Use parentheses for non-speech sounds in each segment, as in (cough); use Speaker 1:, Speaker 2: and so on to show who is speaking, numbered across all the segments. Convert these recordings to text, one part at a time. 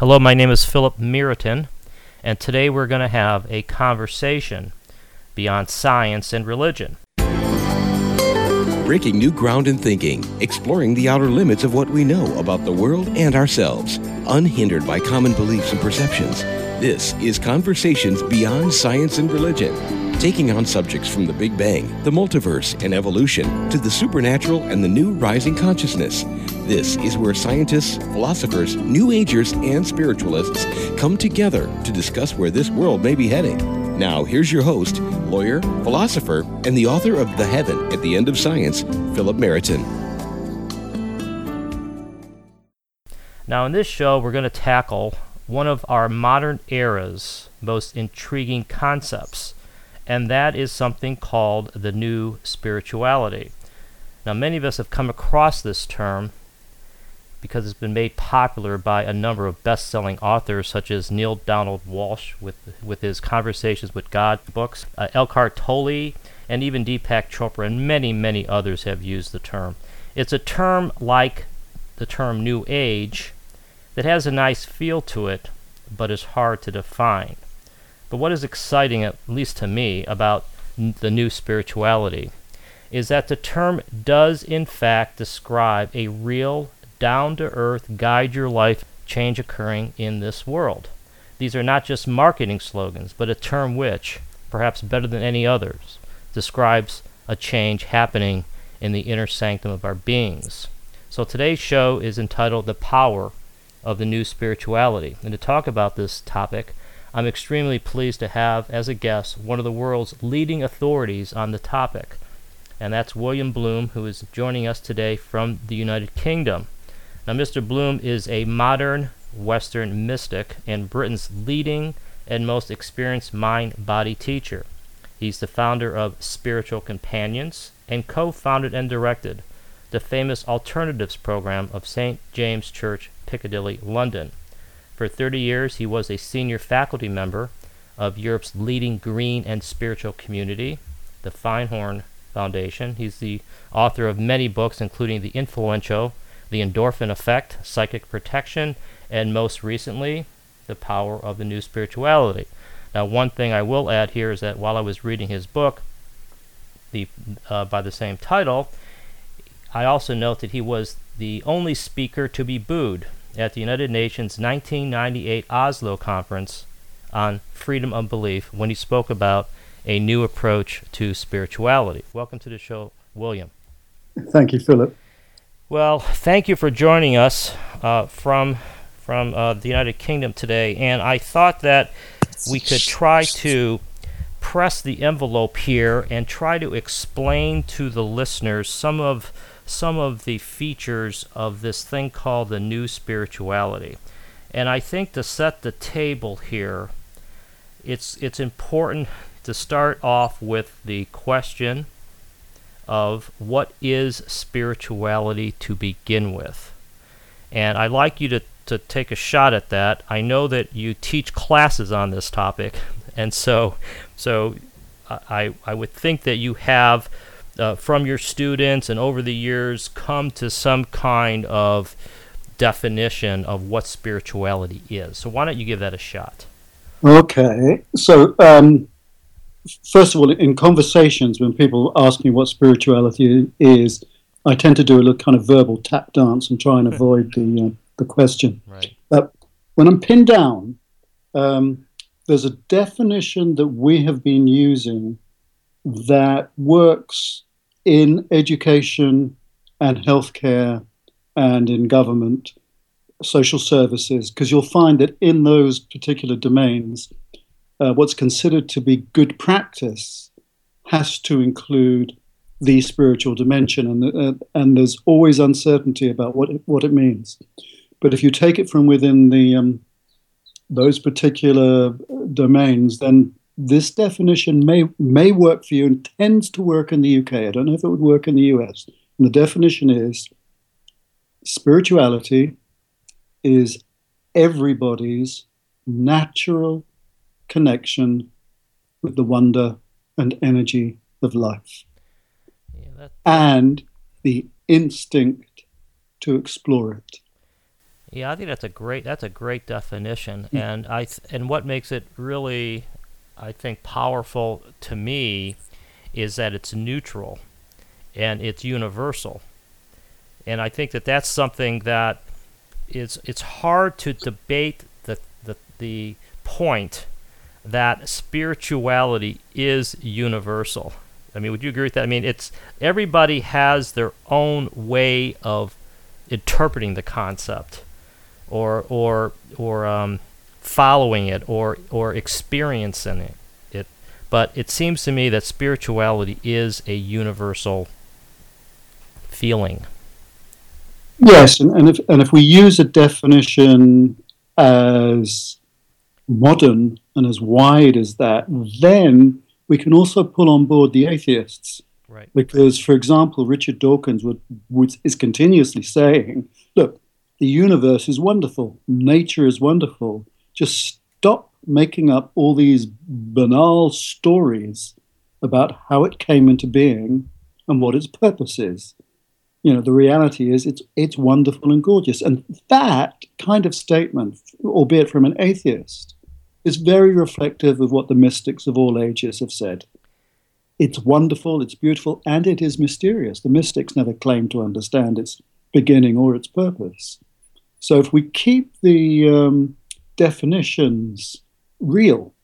Speaker 1: Hello, my name is Philip Meriton, and today we're going to have a conversation beyond science and religion.
Speaker 2: Breaking new ground in thinking, exploring the outer limits of what we know about the world and ourselves, unhindered by common beliefs and perceptions. This is Conversations Beyond Science and Religion, taking on subjects from the Big Bang, the multiverse, and evolution to the supernatural and the new rising consciousness. This is where scientists, philosophers, New Agers, and spiritualists come together to discuss where this world may be heading. Now, here's your host, lawyer, philosopher, and the author of The Heaven at the End of Science, Philip Meriton.
Speaker 1: Now, in this show, we're going to tackle one of our modern era's most intriguing concepts, and that is something called the new spirituality. Now, many of us have come across this term because it's been made popular by a number of best-selling authors such as Neale Donald Walsch with with his Conversations with God books, uh, Eckhart Tolle, and even Deepak Chopra, and many many others have used the term. It's a term like the term New Age that has a nice feel to it, but is hard to define. But what is exciting, at least to me, about n- the new spirituality is that the term does in fact describe a real down to earth, guide your life change occurring in this world. These are not just marketing slogans, but a term which, perhaps better than any others, describes a change happening in the inner sanctum of our beings. So today's show is entitled The Power of the New Spirituality. And to talk about this topic, I'm extremely pleased to have as a guest one of the world's leading authorities on the topic. And that's William Bloom, who is joining us today from the United Kingdom. Now, Mr. Bloom is a modern Western mystic and Britain's leading and most experienced mind body teacher. He's the founder of Spiritual Companions and co founded and directed the famous Alternatives program of St. James Church, Piccadilly, London. For 30 years, he was a senior faculty member of Europe's leading green and spiritual community, the Findhorn Foundation. He's the author of many books, including the influential The Endorphin Effect, Psychic Protection, and most recently, The Power of the New Spirituality. Now, one thing I will add here is that while I was reading his book, the uh, by the same title, I also note that he was the only speaker to be booed at the United Nations 1998 Oslo conference on freedom of belief when he spoke about a new approach to spirituality. Welcome to the show, William.
Speaker 3: Thank you, Philip.
Speaker 1: Well, thank you for joining us uh, from from uh, the United Kingdom today, and I thought that we could try to press the envelope here and try to explain to the listeners some of some of the features of this thing called the new spirituality. And I think to set the table here, it's it's important to start off with the question of what is spirituality to begin with. And I'd like you to, to take a shot at that. I know that you teach classes on this topic, (laughs) and so so I, I would think that you have uh, from your students and over the years come to some kind of definition of what spirituality is. So why don't you give that a shot?
Speaker 3: Okay. So, um, first of all, in conversations, when people ask me what spirituality is, I tend to do a little kind of verbal tap dance and try and (laughs) avoid the uh, the question.
Speaker 1: Right.
Speaker 3: Uh, when I'm pinned down, um, there's a definition that we have been using that works in education and healthcare and in government, social services, because you'll find that in those particular domains, uh, what's considered to be good practice has to include the spiritual dimension, and uh, and there's always uncertainty about what it, what it means. But if you take it from within the um, those particular domains, then this definition may may work for you and tends to work in the UK. I don't know if it would work in the US. And the definition is spirituality is everybody's natural connection with the wonder and energy of life
Speaker 1: Yeah,
Speaker 3: and the instinct to explore it.
Speaker 1: Yeah, I think that's a great that's a great definition, mm. and I th- and what makes it really, I think, powerful to me, is that it's neutral, and it's universal, and I think that that's something that is it's hard to debate the the the point that spirituality is universal. I mean, would you agree with that? I mean, it's everybody has their own way of interpreting the concept or or or um, following it or or experiencing it. it. But it seems to me that spirituality is a universal feeling.
Speaker 3: Yes, and, and if and if we use a definition as modern and as wide as that, then we can also pull on board the atheists.
Speaker 1: Right.
Speaker 3: Because, for example, Richard Dawkins would, would, is continuously saying, look, the universe is wonderful, nature is wonderful. Just stop making up all these banal stories about how it came into being and what its purpose is. You know, the reality is it's it's wonderful and gorgeous. And that kind of statement, albeit from an atheist, is very reflective of what the mystics of all ages have said. It's wonderful, it's beautiful, and it is mysterious. The mystics never claimed to understand its beginning or its purpose. So if we keep the um, definitions real,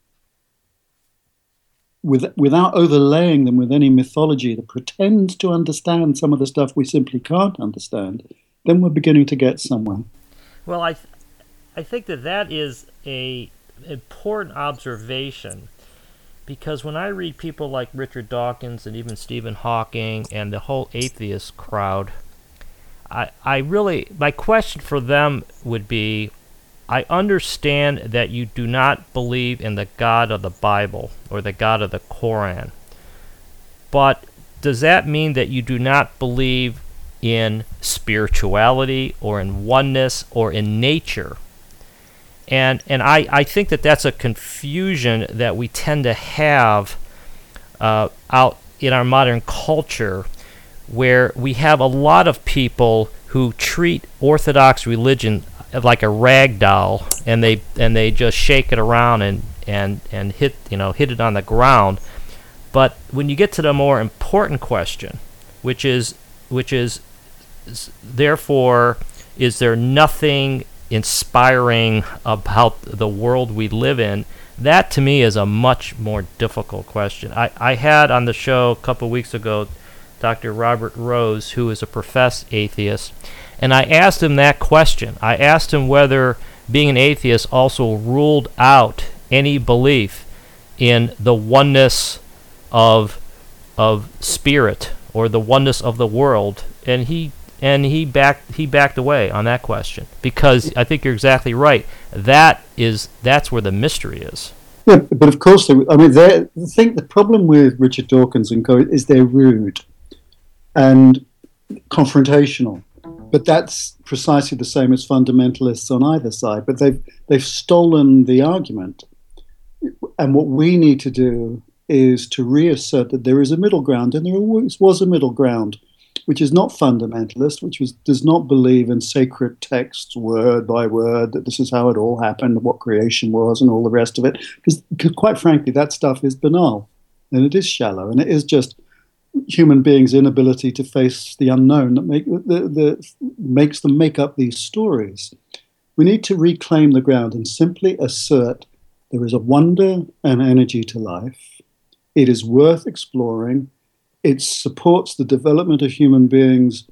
Speaker 3: with, without overlaying them with any mythology that pretends to understand some of the stuff we simply can't understand, then we're beginning to get somewhere.
Speaker 1: Well, I, th- I think that that is a important observation because when I read people like Richard Dawkins and even Stephen Hawking and the whole atheist crowd, I, I really, my question for them would be I understand that you do not believe in the God of the Bible or the God of the Koran, but does that mean that you do not believe in spirituality or in oneness or in nature? And, and I, I think that that's a confusion that we tend to have uh, out in our modern culture where we have a lot of people who treat Orthodox religion like a rag doll, and they and they just shake it around and and and hit you know hit it on the ground. But when you get to the more important question, which is which is therefore is there nothing inspiring about the world we live in? That to me is a much more difficult question. I, I had on the show a couple weeks ago Dr. Robert Rose, who is a professed atheist, and I asked him that question. I asked him whether being an atheist also ruled out any belief in the oneness of of spirit or the oneness of the world, and he and he backed he backed away on that question because I think you're exactly right. That is that's where the mystery is.
Speaker 3: Yeah, but of course, I mean, I think the problem with Richard Dawkins and co is they're rude and confrontational. But that's precisely the same as fundamentalists on either side. But they've they've stolen the argument. And what we need to do is to reassert that there is a middle ground, and there always was a middle ground, which is not fundamentalist, which was, does not believe in sacred texts word by word, that this is how it all happened, what creation was, and all the rest of it. Because, quite frankly, that stuff is banal and it is shallow and it is just human beings' inability to face the unknown that make, the, the, makes them make up these stories. We need to reclaim the ground and simply assert there is a wonder and energy to life. It is worth exploring. It supports the development of human beings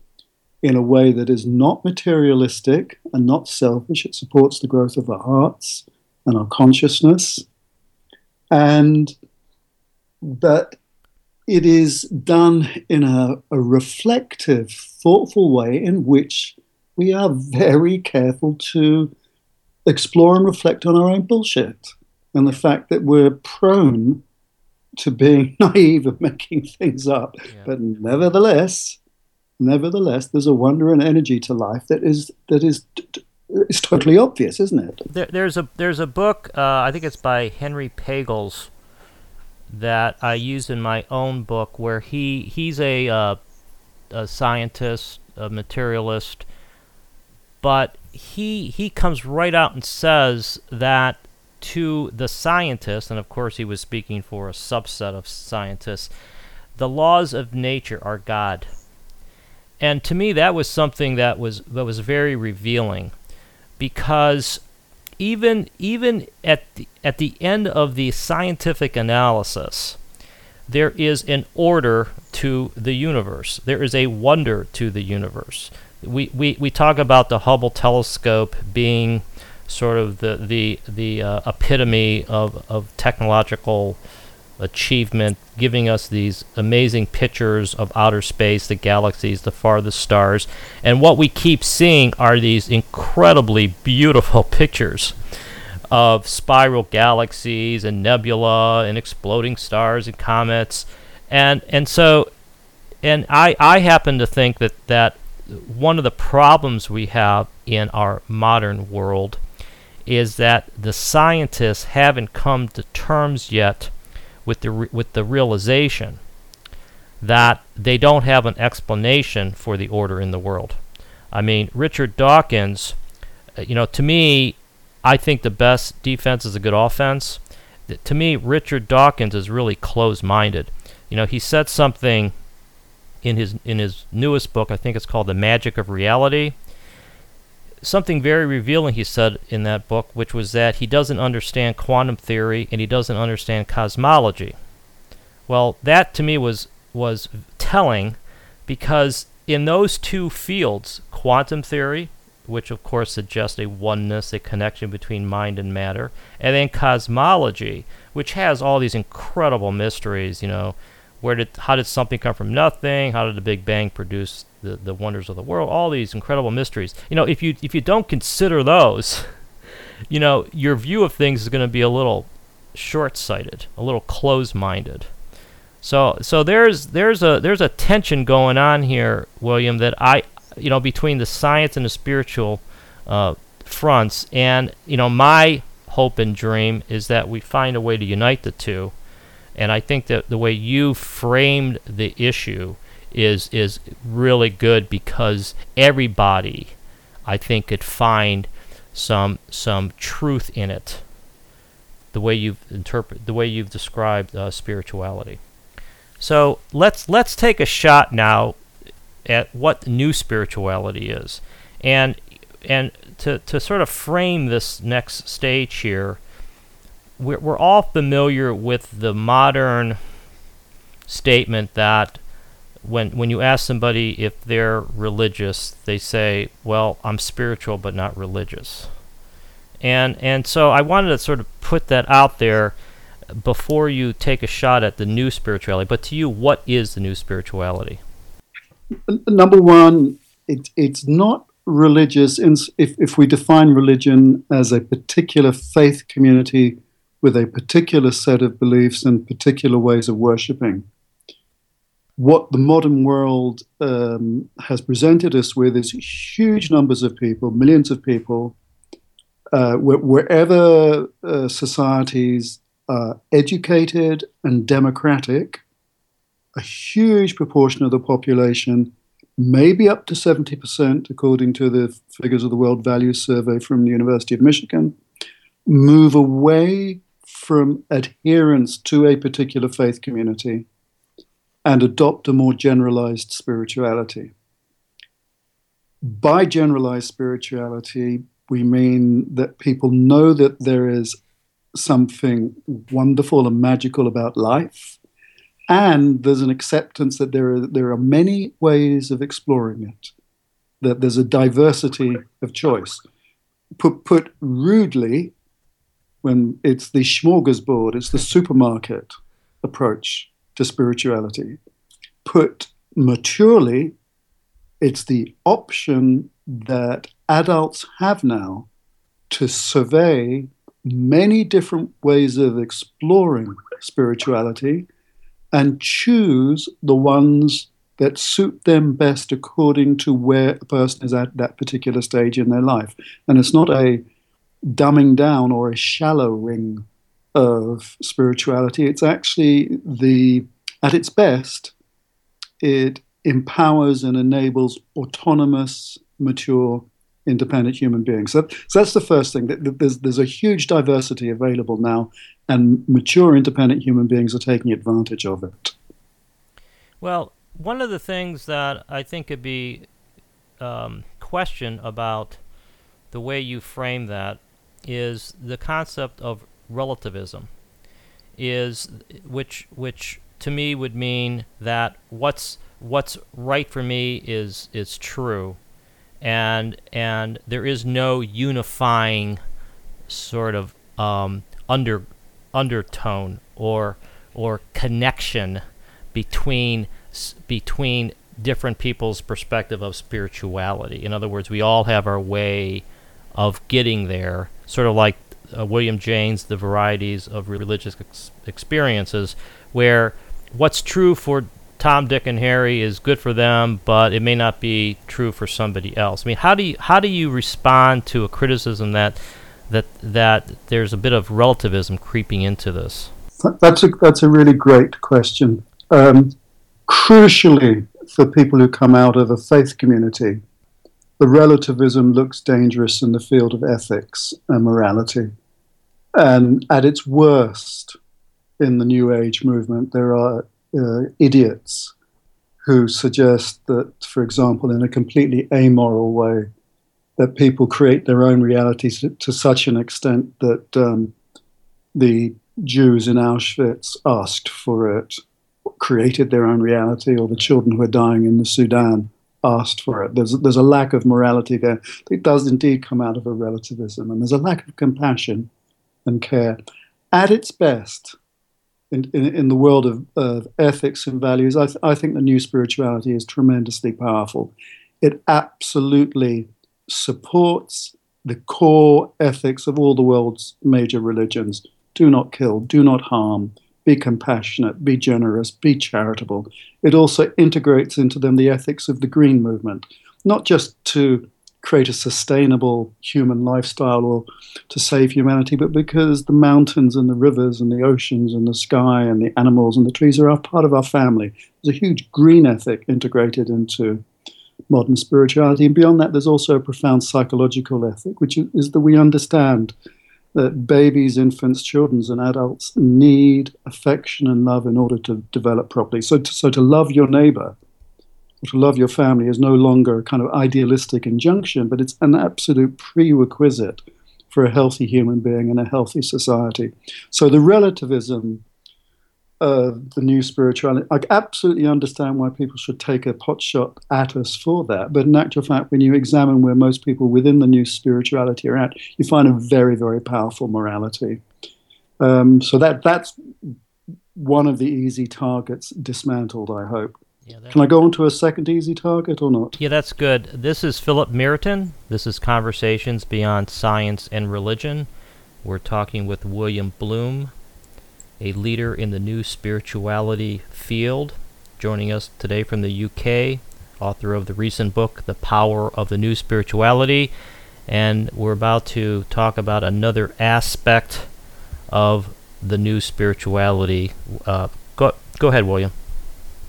Speaker 3: in a way that is not materialistic and not selfish. It supports the growth of our hearts and our consciousness. And that it is done in a, a reflective, thoughtful way in which we are very careful to explore and reflect on our own bullshit and the fact that we're prone to being (laughs) naive and making things up. Yeah. But nevertheless, nevertheless, there's a wonder and energy to life that is that is it's totally obvious, isn't it?
Speaker 1: There, there's a there's a book uh, I think it's by Henry Pagels that I use in my own book, where he he's a uh, a scientist, a materialist, but he he comes right out and says that to the scientists, and of course he was speaking for a subset of scientists, the laws of nature are God. And to me that was something that was that was very revealing because even even at the, at the end of the scientific analysis there is an order to the universe. There is a wonder to the universe. We, we, we talk about the Hubble telescope being sort of the the the uh, epitome of of technological achievement, giving us these amazing pictures of outer space, the galaxies, the farthest stars, and what we keep seeing are these incredibly beautiful (laughs) pictures of spiral galaxies and nebula and exploding stars and comets, and and so, and I I happen to think that that one of the problems we have in our modern world is that the scientists haven't come to terms yet with the re- with the realization that they don't have an explanation for the order in the world. I mean, Richard Dawkins, uh, you know, to me, I think the best defense is a good offense. To me, Richard Dawkins is really closed-minded. You know, he said something in his in his newest book. I think it's called The Magic of Reality something very revealing he said in that book, which was that he doesn't understand quantum theory and he doesn't understand cosmology. Well, that to me was was telling because in those two fields, quantum theory, which of course suggests a oneness, a connection between mind and matter, and then cosmology, which has all these incredible mysteries, you know, where did how did something come from nothing? How did the Big Bang produce the, the wonders of the world? All these incredible mysteries. You know, if you if you don't consider those, (laughs) you know, your view of things is going to be a little short-sighted, a little closed-minded. So so there's there's a there's a tension going on here, William, that I you know between the science and the spiritual uh, fronts, and you know my hope and dream is that we find a way to unite the two and I think that the way you framed the issue is is really good because everybody, I think, could find some some truth in it. The way you've interpret the way you've described uh, spirituality. So let's let's take a shot now at what new spirituality is, and and to to sort of frame this next stage here we're, we're all familiar with the modern statement that when when you ask somebody if they're religious, they say, "Well, I'm spiritual but not religious." And and so I wanted to sort of put that out there before you take a shot at the new spirituality. But to you, what is the new spirituality?
Speaker 3: Number one, it, it's not religious. If if we define religion as a particular faith community with a particular set of beliefs and particular ways of worshipping. What the modern world um, has presented us with is huge numbers of people, millions of people, uh, wh- wherever uh, societies are educated and democratic, a huge proportion of the population, maybe up to 70%, according to the figures of the World Values Survey from the University of Michigan, move away from adherence to a particular faith community and adopt a more generalized spirituality. By generalized spirituality, we mean that people know that there is something wonderful and magical about life, and there's an acceptance that there are, there are many ways of exploring it, that there's a diversity of choice. Put, put rudely, when it's the smorgasbord, it's the supermarket approach to spirituality. Put maturely, it's the option that adults have now to survey many different ways of exploring spirituality and choose the ones that suit them best according to where a person is at that particular stage in their life. And it's not a dumbing down or a shallowing of spirituality. It's actually the, at its best, it empowers and enables autonomous, mature independent human beings. So, so that's the first thing. There's there's a huge diversity available now, and mature independent human beings are taking advantage of it.
Speaker 1: Well, one of the things that I think could be um, questioned about the way you frame that is the concept of relativism is which which to me would mean that what's what's right for me is is true and and there is no unifying sort of um, under undertone or or connection between between different people's perspective of spirituality. In other words, we all have our way of getting there, sort of like uh, William James, The Varieties of Religious ex- Experiences, where what's true for Tom, Dick, and Harry is good for them, but it may not be true for somebody else. I mean, how do you how do you respond to a criticism that that that there's a bit of relativism creeping into this?
Speaker 3: That's a that's a really great question. Um, crucially, for people who come out of a faith community, the relativism looks dangerous in the field of ethics and morality. And at its worst, in the New Age movement, there are uh, idiots who suggest that, for example, in a completely amoral way, that people create their own realities to, to such an extent that um, the Jews in Auschwitz asked for it, created their own reality, or the children who are dying in the Sudan asked for it. There's, there's a lack of morality there. It does indeed come out of a relativism, and there's a lack of compassion and care. At its best, in, in, in the world of, of, ethics and values, I, th- I think the new spirituality is tremendously powerful. It absolutely supports the core ethics of all the world's major religions do not kill, do not harm, be compassionate, be generous, be charitable. It also integrates into them the ethics of the green movement, not just to create a sustainable human lifestyle or to save humanity, but because the mountains and the rivers and the oceans and the sky and the animals and the trees are part of our family. There's a huge green ethic integrated into modern spirituality. And beyond that, there's also a profound psychological ethic, which is that we understand that babies, infants, children, and adults need affection and love in order to develop properly. So, to, so to love your neighbor or to love your family is no longer a kind of idealistic injunction, but it's an absolute prerequisite for a healthy human being and a healthy society. So the relativism of the new spirituality, I absolutely understand why people should take a pot shot at us for that. But in actual fact, when you examine where most people within the new spirituality are at, you find a very, very powerful morality. Um, so that that's one of the easy targets dismantled, I hope. Yeah, Can I go on to a second easy target or not?
Speaker 1: Yeah, that's good. This is Philip Meriton. This is Conversations Beyond Science and Religion. We're talking with William Bloom, a leader in the new spirituality field, joining us today from the UK, author of the recent book, The Power of the New Spirituality. And we're about to talk about another aspect of the new spirituality. Uh, go, go ahead, William.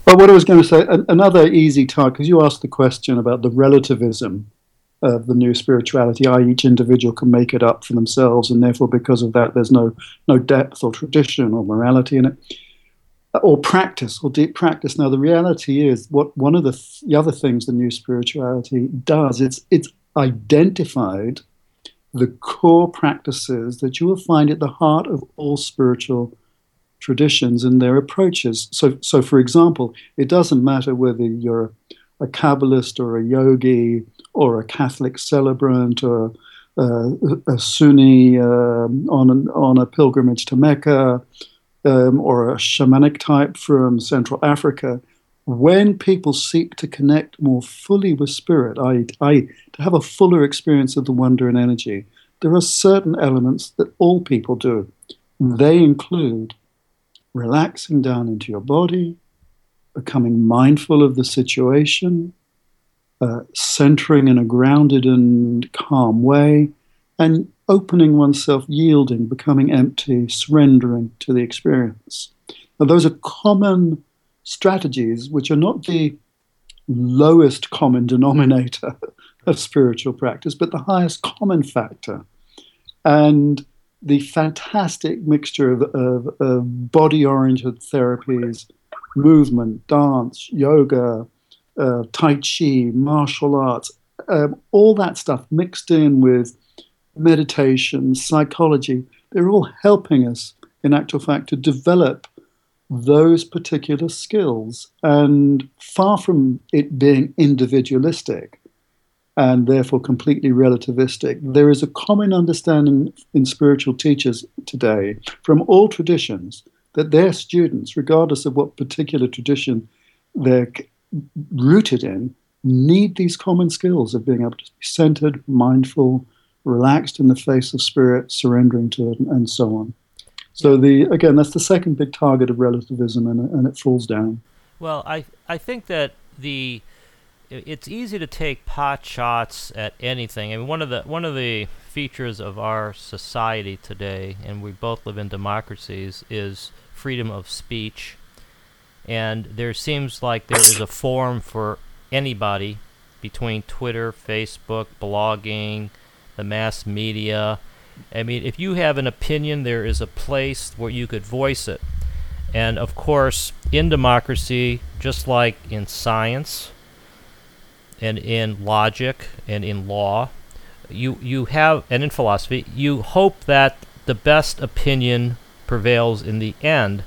Speaker 3: But what I was going to say, another easy target, because you asked the question about the relativism of the new spirituality, i.e., each individual can make it up for themselves, and therefore, because of that, there's no no depth or tradition or morality in it, or practice or deep practice. Now, the reality is, what one of the, th- the other things the new spirituality does, it's it's identified the core practices that you will find at the heart of all spiritual traditions and their approaches. So, so for example, it doesn't matter whether you're a Kabbalist or a yogi or a Catholic celebrant or uh, a Sunni uh, on, an, on a pilgrimage to Mecca um, or a shamanic type from Central Africa. When people seek to connect more fully with spirit, i.e., I, to have a fuller experience of the wonder and energy, there are certain elements that all people do. They include relaxing down into your body, becoming mindful of the situation, uh, centering in a grounded and calm way, and opening oneself, yielding, becoming empty, surrendering to the experience. Now, those are common strategies which are not the lowest common denominator (laughs) of spiritual practice, but the highest common factor. And the fantastic mixture of, of, of body oriented therapies, movement, dance, yoga, uh, Tai Chi, martial arts, um, all that stuff mixed in with meditation, psychology, they're all helping us, in actual fact, to develop those particular skills. And far from it being individualistic and therefore completely relativistic, there is a common understanding in spiritual teachers today from all traditions that their students, regardless of what particular tradition they're rooted in, need these common skills of being able to be centered, mindful, relaxed in the face of spirit, surrendering to it, and so on. So the again, that's the second big target of relativism, and, and it falls down.
Speaker 1: Well, I I think that the it's easy to take pot shots at anything. I mean, one of the one of the features of our society today, and we both live in democracies, is freedom of speech. And there seems like there is a forum for anybody between Twitter, Facebook, blogging, the mass media. I mean, if you have an opinion, there is a place where you could voice it. And of course, in democracy, just like in science and in logic and in law, you you have and in philosophy, you hope that the best opinion prevails in the end.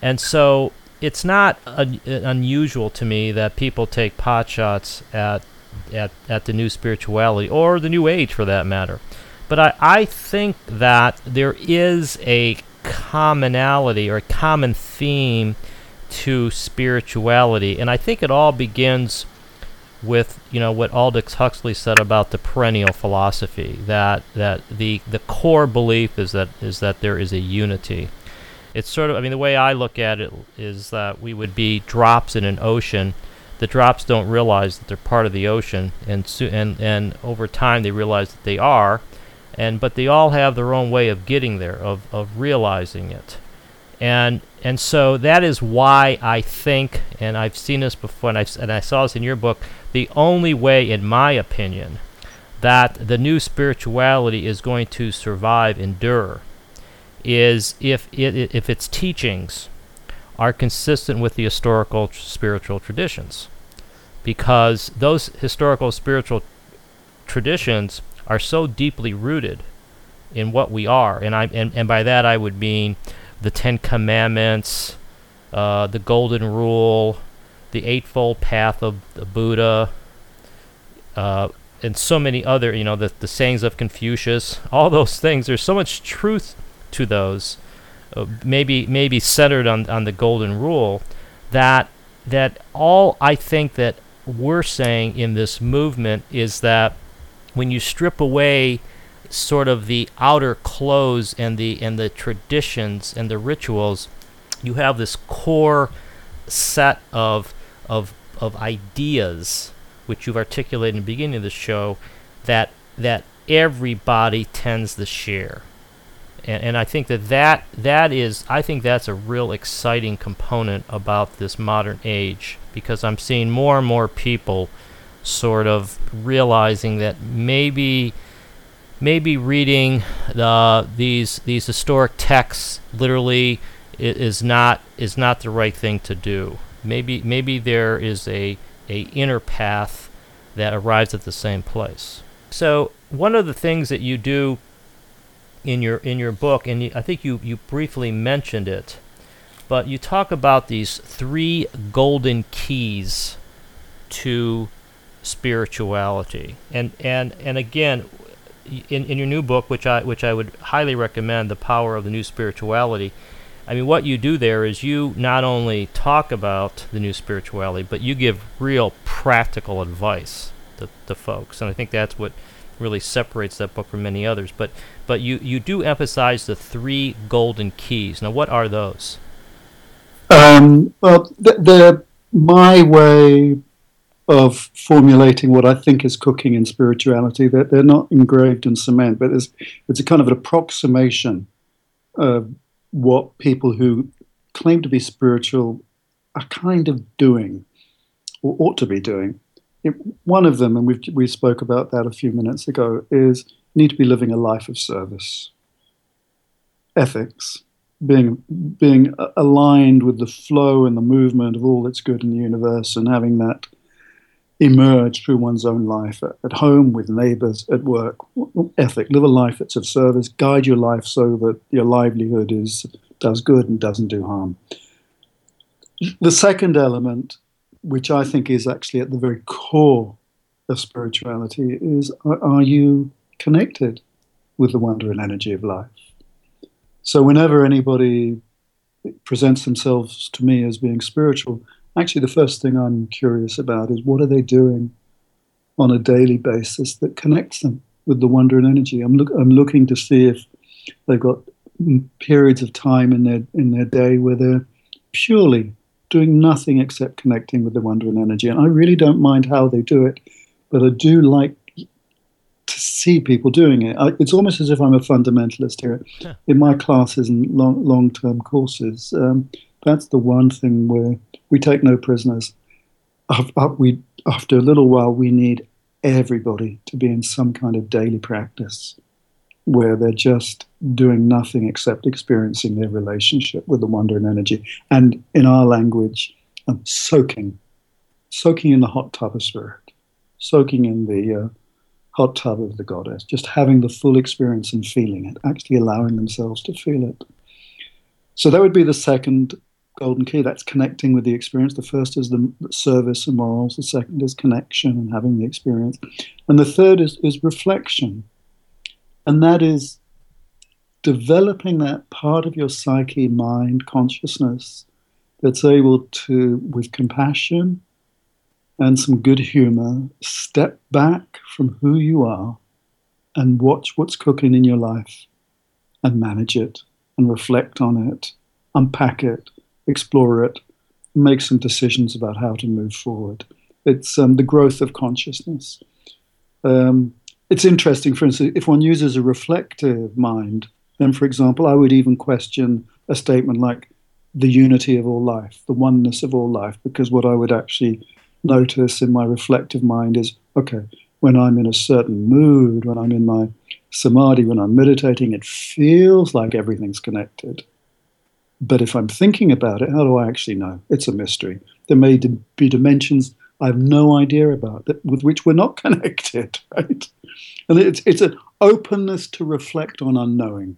Speaker 1: And so it's not un- unusual to me that people take pot shots at, at, at the new spirituality or the new age for that matter. But I, I think that there is a commonality or a common theme to spirituality. And I think it all begins with you know what Aldous Huxley said about the perennial philosophy that that the the core belief is that is that there is a unity it's sort of I mean the way I look at it is that we would be drops in an ocean. The drops don't realize that they're part of the ocean, and so, and and over time they realize that they are, and but they all have their own way of getting there, of of realizing it, and and so that is why I think, and I've seen this before, and I and I saw this in your book. The only way, in my opinion, that the new spirituality is going to survive, endure, is if it, if its teachings are consistent with the historical spiritual traditions. Because those historical spiritual traditions are so deeply rooted in what we are and I and, and by that I would mean the 10 commandments uh, the golden rule the eightfold path of the Buddha uh, and so many other you know the, the sayings of Confucius. All those things there's so much truth to those, uh, maybe maybe centered on on the golden rule, that that all I think that we're saying in this movement is that when you strip away sort of the outer clothes and the and the traditions and the rituals, you have this core set of of of ideas which you've articulated in the beginning of the show that that everybody tends to share and, and I think that, that that is I think that's a real exciting component about this modern age because I'm seeing more and more people sort of realizing that maybe maybe reading the these these historic texts literally is not is not the right thing to do. Maybe maybe there is a a inner path that arrives at the same place. So one of the things that you do in your in your book, and I think you you briefly mentioned it, but you talk about these three golden keys to spirituality, and and and again. In, in your new book, which I which I would highly recommend, the power of the new spirituality, I mean, what you do there is you not only talk about the new spirituality, but you give real practical advice to, to folks. And I think that's what really separates that book from many others. But but you you do emphasize the three golden keys. Now, what are those?
Speaker 3: Um, well, they're my way of formulating what I think is cooking in spirituality. They're, they're not engraved in cement, but it's, it's a kind of an approximation of what people who claim to be spiritual are kind of doing or ought to be doing one of them, and we we spoke about that a few minutes ago, is need to be living a life of service. Ethics, being being aligned with the flow and the movement of all that's good in the universe, and having that emerge through one's own life at, at home, with neighbors, at work. Ethic, live a life that's of service. Guide your life so that your livelihood is does good and doesn't do harm. The second element, which I think is actually at the very core of spirituality, is are, you connected with the wonder and energy of life? So whenever anybody presents themselves to me as being spiritual, actually the first thing I'm curious about is what are they doing on a daily basis that connects them with the wonder and energy. I'm, look, I'm looking to see if they've got mm, periods of time in their in their day where they're purely doing nothing except connecting with the wonder and energy. And I really don't mind how they do it, but I do like to see people doing it. I, it's almost as if I'm a fundamentalist here. Yeah. In my classes and long long term courses, um, that's the one thing where we take no prisoners. We after a little while, we need everybody to be in some kind of daily practice where they're just doing nothing except experiencing their relationship with the wonder and energy. And in our language, um, soaking, soaking in the hot tub of spirit, soaking in the uh, hot tub of the goddess, just having the full experience and feeling it, actually allowing themselves to feel it. So that would be the second golden key. That's connecting with the experience. The first is the service and morals. The second is connection and having the experience. And the third is, is reflection and that is developing that part of your psyche, mind, consciousness that's able to, with compassion and some good humor, step back from who you are and watch what's cooking in your life and manage it and reflect on it, unpack it, explore it, make some decisions about how to move forward. It's um, the growth of consciousness. Um, it's interesting, for instance, if one uses a reflective mind, then, for example, I would even question a statement like the unity of all life, the oneness of all life, because what I would actually notice in my reflective mind is okay, when I'm in a certain mood, when I'm in my samadhi, when I'm meditating, it feels like everything's connected. But if I'm thinking about it, how do I actually know? It's a mystery. There may be dimensions I have no idea about that with which we're not (laughs) connected, right? And it's it's an openness to reflect on unknowing.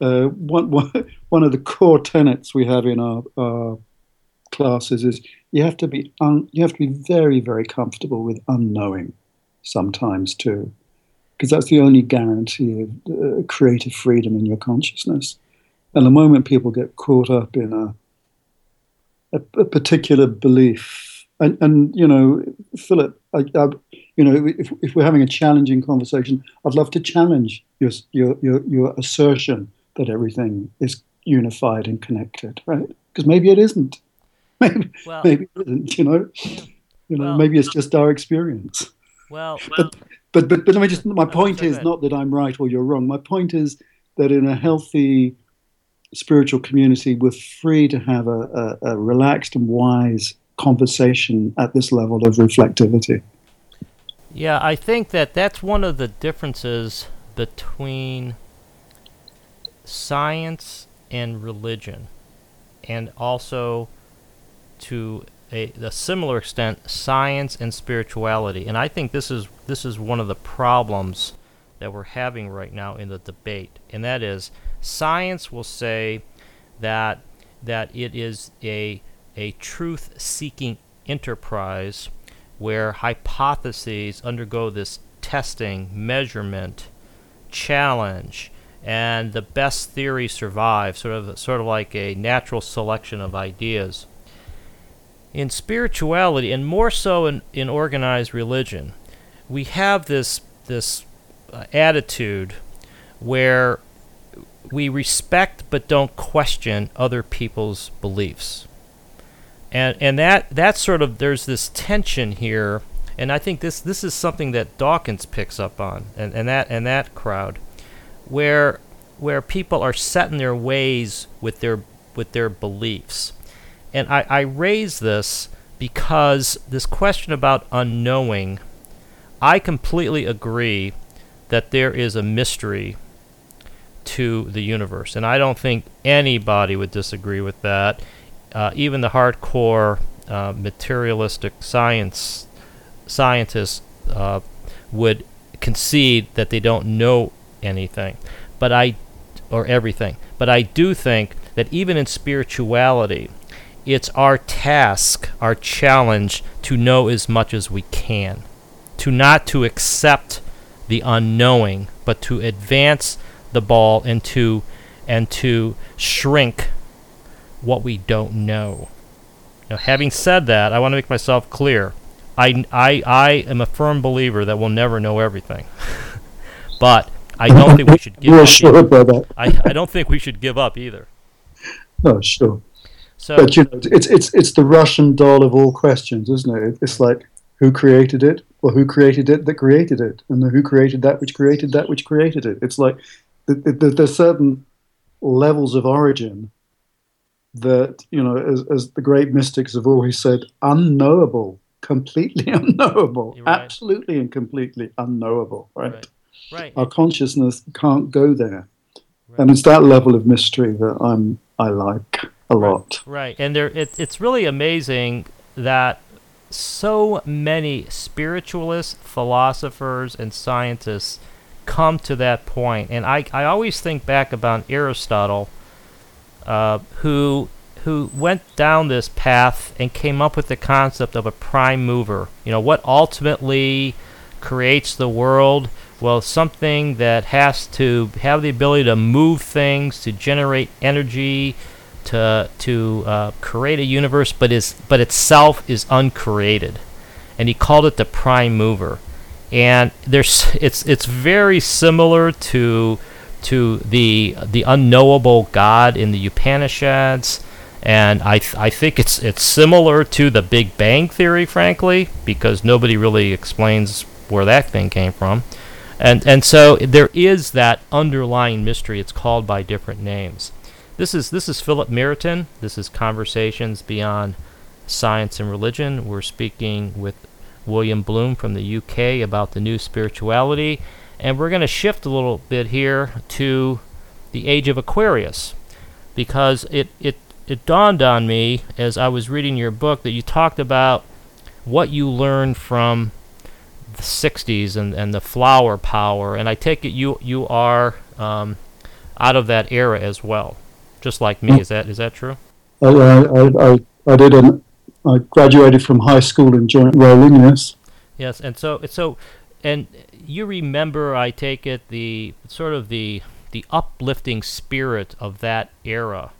Speaker 3: Uh, one, (laughs) one, one of the core tenets we have in our, our classes is you have to be un, you have to be very very comfortable with unknowing sometimes too, because that's the only guarantee of uh, creative freedom in your consciousness. And the moment people get caught up in a a, a particular belief and, and you know, Philip, I, I, you know, if, if we're having a challenging conversation, I'd love to challenge your, your, your, your assertion that everything is unified and connected, right? Because maybe it isn't. (laughs) Maybe, well, maybe it isn't, you know? You know, well, maybe it's just our experience.
Speaker 1: Well,
Speaker 3: but, but, but, but let me just, my point is not that I'm right or you're wrong. My point is that in a healthy spiritual community, we're free to have a, a, a relaxed and wise conversation at this level of reflectivity.
Speaker 1: Yeah, I think that that's one of the differences between science and religion, and also to a, a, similar extent science and spirituality. And I think this is this is one of the problems that we're having right now in the debate, and that is science will say that that it is a a truth seeking enterprise where hypotheses undergo this testing, measurement, challenge, and the best theory survives, sort of sort of like a natural selection of ideas. In spirituality, and more so in, in organized religion, we have this this uh, attitude where we respect but don't question other people's beliefs and and that that sort of there's this tension here and I think this this is something that Dawkins picks up on and, and that and that crowd where where people are set in their ways with their with their beliefs and I, I raise this because this question about unknowing, I completely agree that there is a mystery to the universe, and I don't think anybody would disagree with that. Uh, even the hardcore uh, materialistic science scientists uh, would concede that they don't know anything, but I or everything. But I do think that even in spirituality, it's our task, our challenge to know as much as we can, to not to accept the unknowing, but to advance the ball and to and to shrink what we don't know. Now, having said that, I want to make myself clear. I, I, I am a firm believer that we'll never know everything. (laughs) but I don't think we should give (laughs) up.
Speaker 3: sure
Speaker 1: either.
Speaker 3: about that.
Speaker 1: I, I don't think we should give up either.
Speaker 3: No, (laughs) oh, sure.
Speaker 1: So
Speaker 3: But you know, it's it's it's the Russian doll of all questions, isn't it? It's like who created it, or who created it that created it, and then who created that which created that which created it. It's like th- th- th- there's certain levels of origin that you know, as, as the great mystics have always said, unknowable, completely (laughs) unknowable,
Speaker 1: right.
Speaker 3: absolutely and completely unknowable. Right?
Speaker 1: Right. right.
Speaker 3: Our consciousness can't go there,
Speaker 1: Right.
Speaker 3: and it's that level of mystery that I'm I like a lot.
Speaker 1: Right, and there it, it's really amazing that so many spiritualists, philosophers, and scientists come to that point. And I, I always think back about Aristotle, uh, who who went down this path and came up with the concept of a prime mover. You know, what ultimately creates the world? Well, something that has to have the ability to move things, to generate energy, to to uh, create a universe, but is but itself is uncreated, and he called it the prime mover. And there's it's it's very similar to to the the unknowable God in the Upanishads, and I th- I think it's it's similar to the Big Bang theory, frankly, because nobody really explains where that thing came from. And and so there is that underlying mystery. It's called by different names. This is this is Philip Meriton. This is Conversations Beyond Science and Religion. We're speaking with William Bloom from the UK about the new spirituality, and we're going to shift a little bit here to the age of Aquarius, because it it it dawned on me as I was reading your book that you talked about what you learned from the 60s and, and the flower power, and I take it you you are um, out of that era as well, just like me. Is that is that true?
Speaker 3: I, I, I, I did an, I graduated from high school in joint rolling, yes.
Speaker 1: Yes, and so so, and you remember, I take it, the sort of the the uplifting spirit of that era,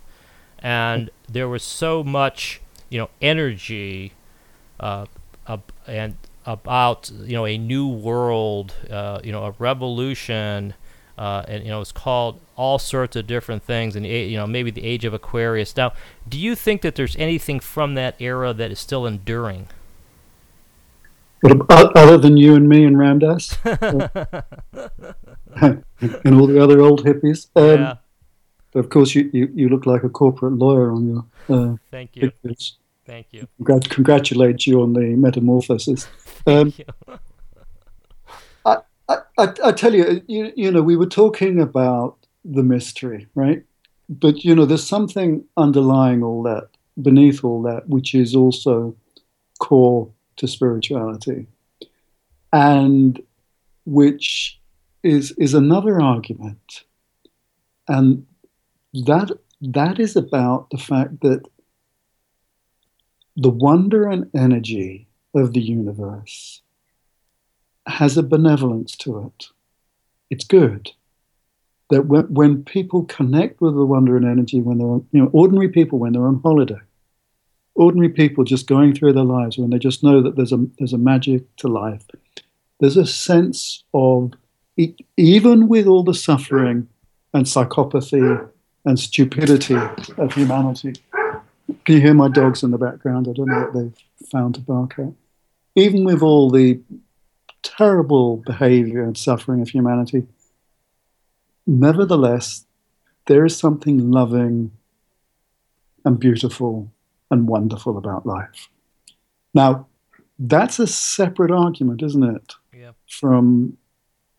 Speaker 1: and there was so much, you know, energy, uh, ab- and about you know a new world, uh, you know, a revolution. Uh, and you know it's called all sorts of different things, and you know maybe the age of Aquarius. Now, do you think that there's anything from that era that is still enduring?
Speaker 3: Other than you and me and Ram Dass (laughs) and all the other old hippies, um,
Speaker 1: yeah,
Speaker 3: of course you, you, you look like a corporate lawyer on your uh,
Speaker 1: thank you,
Speaker 3: pictures.
Speaker 1: thank you.
Speaker 3: Congrat- congratulate you on the metamorphosis. (laughs) Um, I, I, I tell you, you, you know, we were talking about the mystery, right? But, you know, there's something underlying all that, beneath all that, which is also core to spirituality. And which is, is another argument. And that, that is about the fact that the wonder and energy of the universe has a benevolence to it. It's good. That when, when people connect with the wonder and energy, when they're you know, ordinary people when they're on holiday, ordinary people just going through their lives, when they just know that there's a there's a magic to life, there's a sense of even with all the suffering and psychopathy and stupidity of humanity. Can you hear my dogs in the background? I don't know what they've found to bark at. Even with all the terrible behavior and suffering of humanity, nevertheless, there is something loving and beautiful and wonderful about life. Now, that's a separate argument, isn't it?
Speaker 1: Yeah.
Speaker 3: From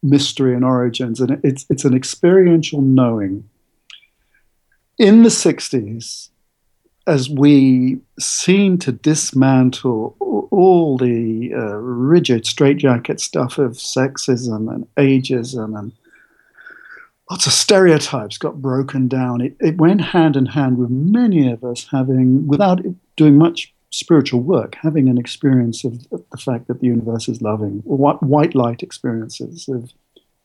Speaker 3: mystery and origins, and it's it's an experiential knowing. In the '60s, as we seem to dismantle all the uh, rigid straitjacket stuff of sexism and ageism and lots of stereotypes got broken down. It, it went hand in hand with many of us having, without doing much spiritual work, having an experience of the fact that the universe is loving, white light experiences of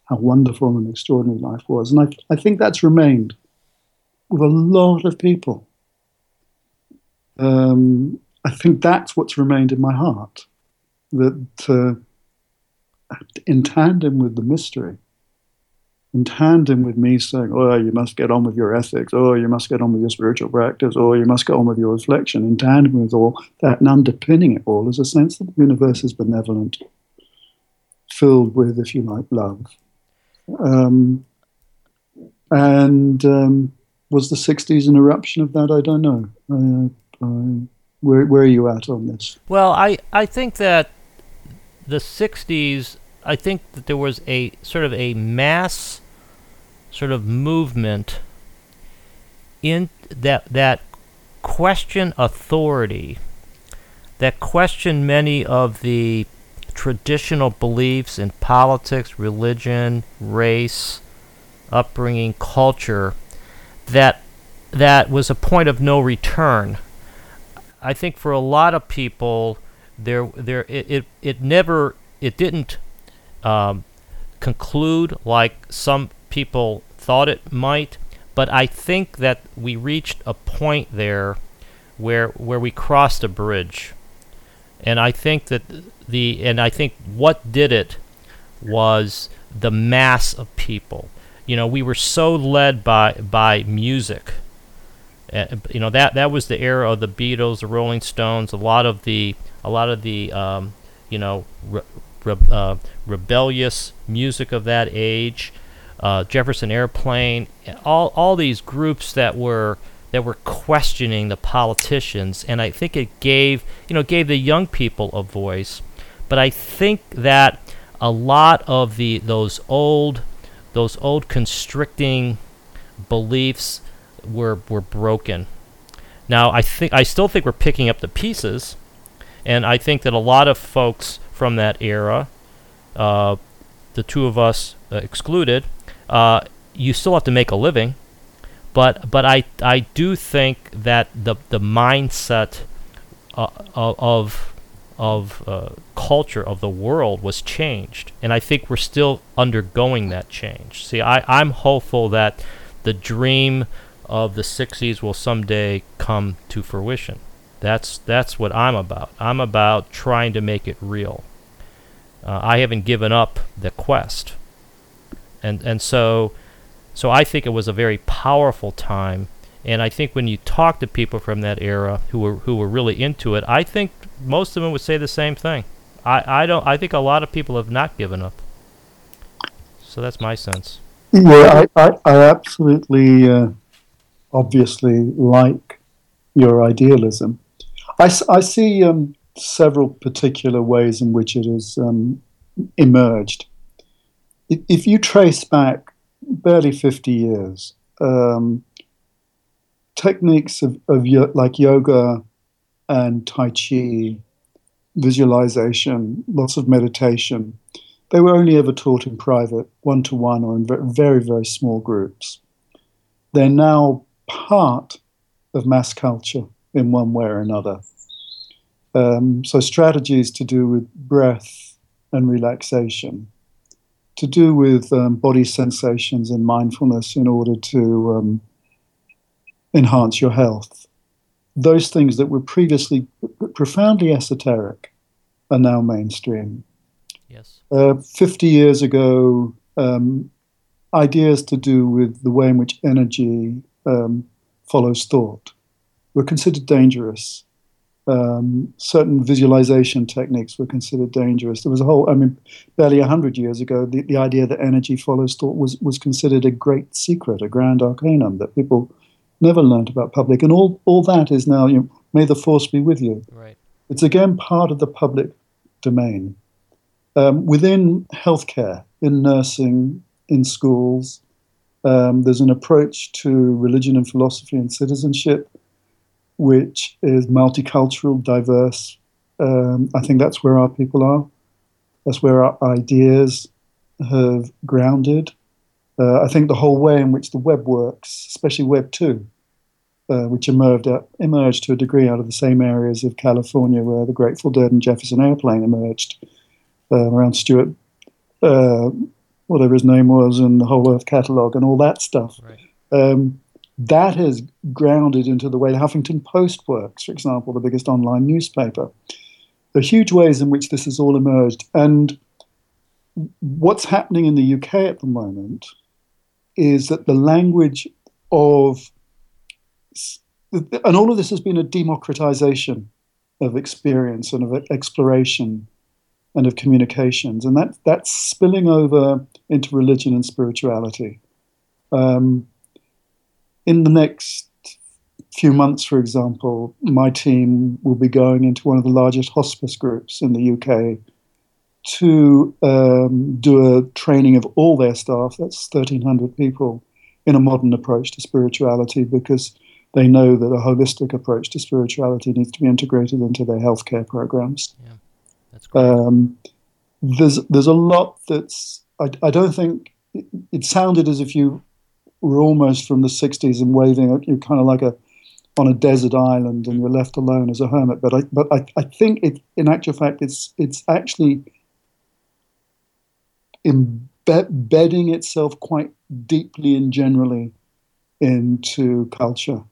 Speaker 3: how wonderful and extraordinary life was. And I, I think that's remained with a lot of people. Um, I think that's what's remained in my heart. That uh, in tandem with the mystery, in tandem with me saying, oh, you must get on with your ethics, oh, you must get on with your spiritual practice, oh, you must get on with your reflection, in tandem with all that, and underpinning it all is a sense that the universe is benevolent, filled with, if you like, love. Um, and um, was the 60s an eruption of that? I don't know. Where, where are you at on this?
Speaker 1: Well, I, I think that the 60s, I think that there was a sort of a mass sort of movement in that that question authority, that question many of the traditional beliefs in politics, religion, race, upbringing, culture, that that was a point of no return. I think for a lot of people, there there it it, it never it didn't um, conclude like some people thought it might, but I think that we reached a point there where where we crossed a bridge. And I think that the and I think what did it was the mass of people. You know, we were so led by by music. Uh, you know that that was the era of the Beatles, the Rolling Stones, a lot of the a lot of the um, you know re- re- uh, rebellious music of that age uh, Jefferson Airplane, all all these groups that were that were questioning the politicians, and I think it gave you know gave the young people a voice. But I think that a lot of the those old those old constricting beliefs were were broken. Now I think I still think we're picking up the pieces, and I think that a lot of folks from that era, uh, the two of us uh, excluded, uh, you still have to make a living, but but I I do think that the the mindset uh, of of uh, culture of the world was changed, and I think we're still undergoing that change. See, I I'm hopeful that the dream of the 60s will someday come to fruition. That's that's what I'm about. I'm about trying to make it real. Uh, I haven't given up the quest and and so so I think it was a very powerful time. And I think when you talk to people from that era who were who were really into it, I think most of them would say the same thing. I, I don't I think a lot of people have not given up. So that's my sense.
Speaker 3: Yeah, I, I, I absolutely uh, obviously like your idealism. I, I see um, several particular ways in which it has um, emerged if you trace back barely 50 years, um, techniques of, of like yoga and Tai Chi, visualization, lots of meditation, they were only ever taught in private, one to one, or in very, very small groups. They're now part of mass culture in one way or another. Um, so, strategies to do with breath and relaxation to do with um, body sensations and mindfulness in order to um, enhance your health. Those things that were previously profoundly esoteric are now mainstream.
Speaker 1: Yes.
Speaker 3: Uh, 50 years ago, um, ideas to do with the way in which energy um, follows thought were considered dangerous um, certain visualization techniques were considered dangerous. There was a whole, I mean, barely 100 years ago, the, the idea that energy follows thought was, was considered a great secret, a grand arcanum that people never learned about public. And all, all that is now, you know, may the force be with you.
Speaker 1: Right.
Speaker 3: it's again part of the public domain. Um, within healthcare, in nursing, in schools, um, there's an approach to religion and philosophy and citizenship, which is multicultural, diverse. Um, I think that's where our people are. That's where our ideas have grounded. Uh, I think the whole way in which the web works, especially Web 2, uh, which emerged, uh, emerged to a degree out of the same areas of California where the Grateful Dead and Jefferson Airplane emerged uh, around Stewart uh, whatever his name was, and the Whole Earth Catalog and all that stuff. Right. Um, that has grounded into the way the Huffington Post works, for example, the biggest online newspaper. The huge ways in which this has all emerged. And what's happening in the UK at the moment is that the language of, and all of this has been a democratization of experience and of exploration and of communications, and that that's spilling over into religion and spirituality. Um, in the next few months, for example, my team will be going into one of the largest hospice groups in the UK to um, do a training of all their staff. That's 1,300 people in a modern approach to spirituality because they know that a holistic approach to spirituality needs to be integrated into their healthcare programs. Yeah. That's great. Um, there's there's a lot that's I, I don't think it, it, sounded as if you were almost from the 60s and waving you're kind of like a on a desert island and you're left alone as a hermit but I but I, I think it in actual fact it's it's actually embedding itself quite deeply and generally into culture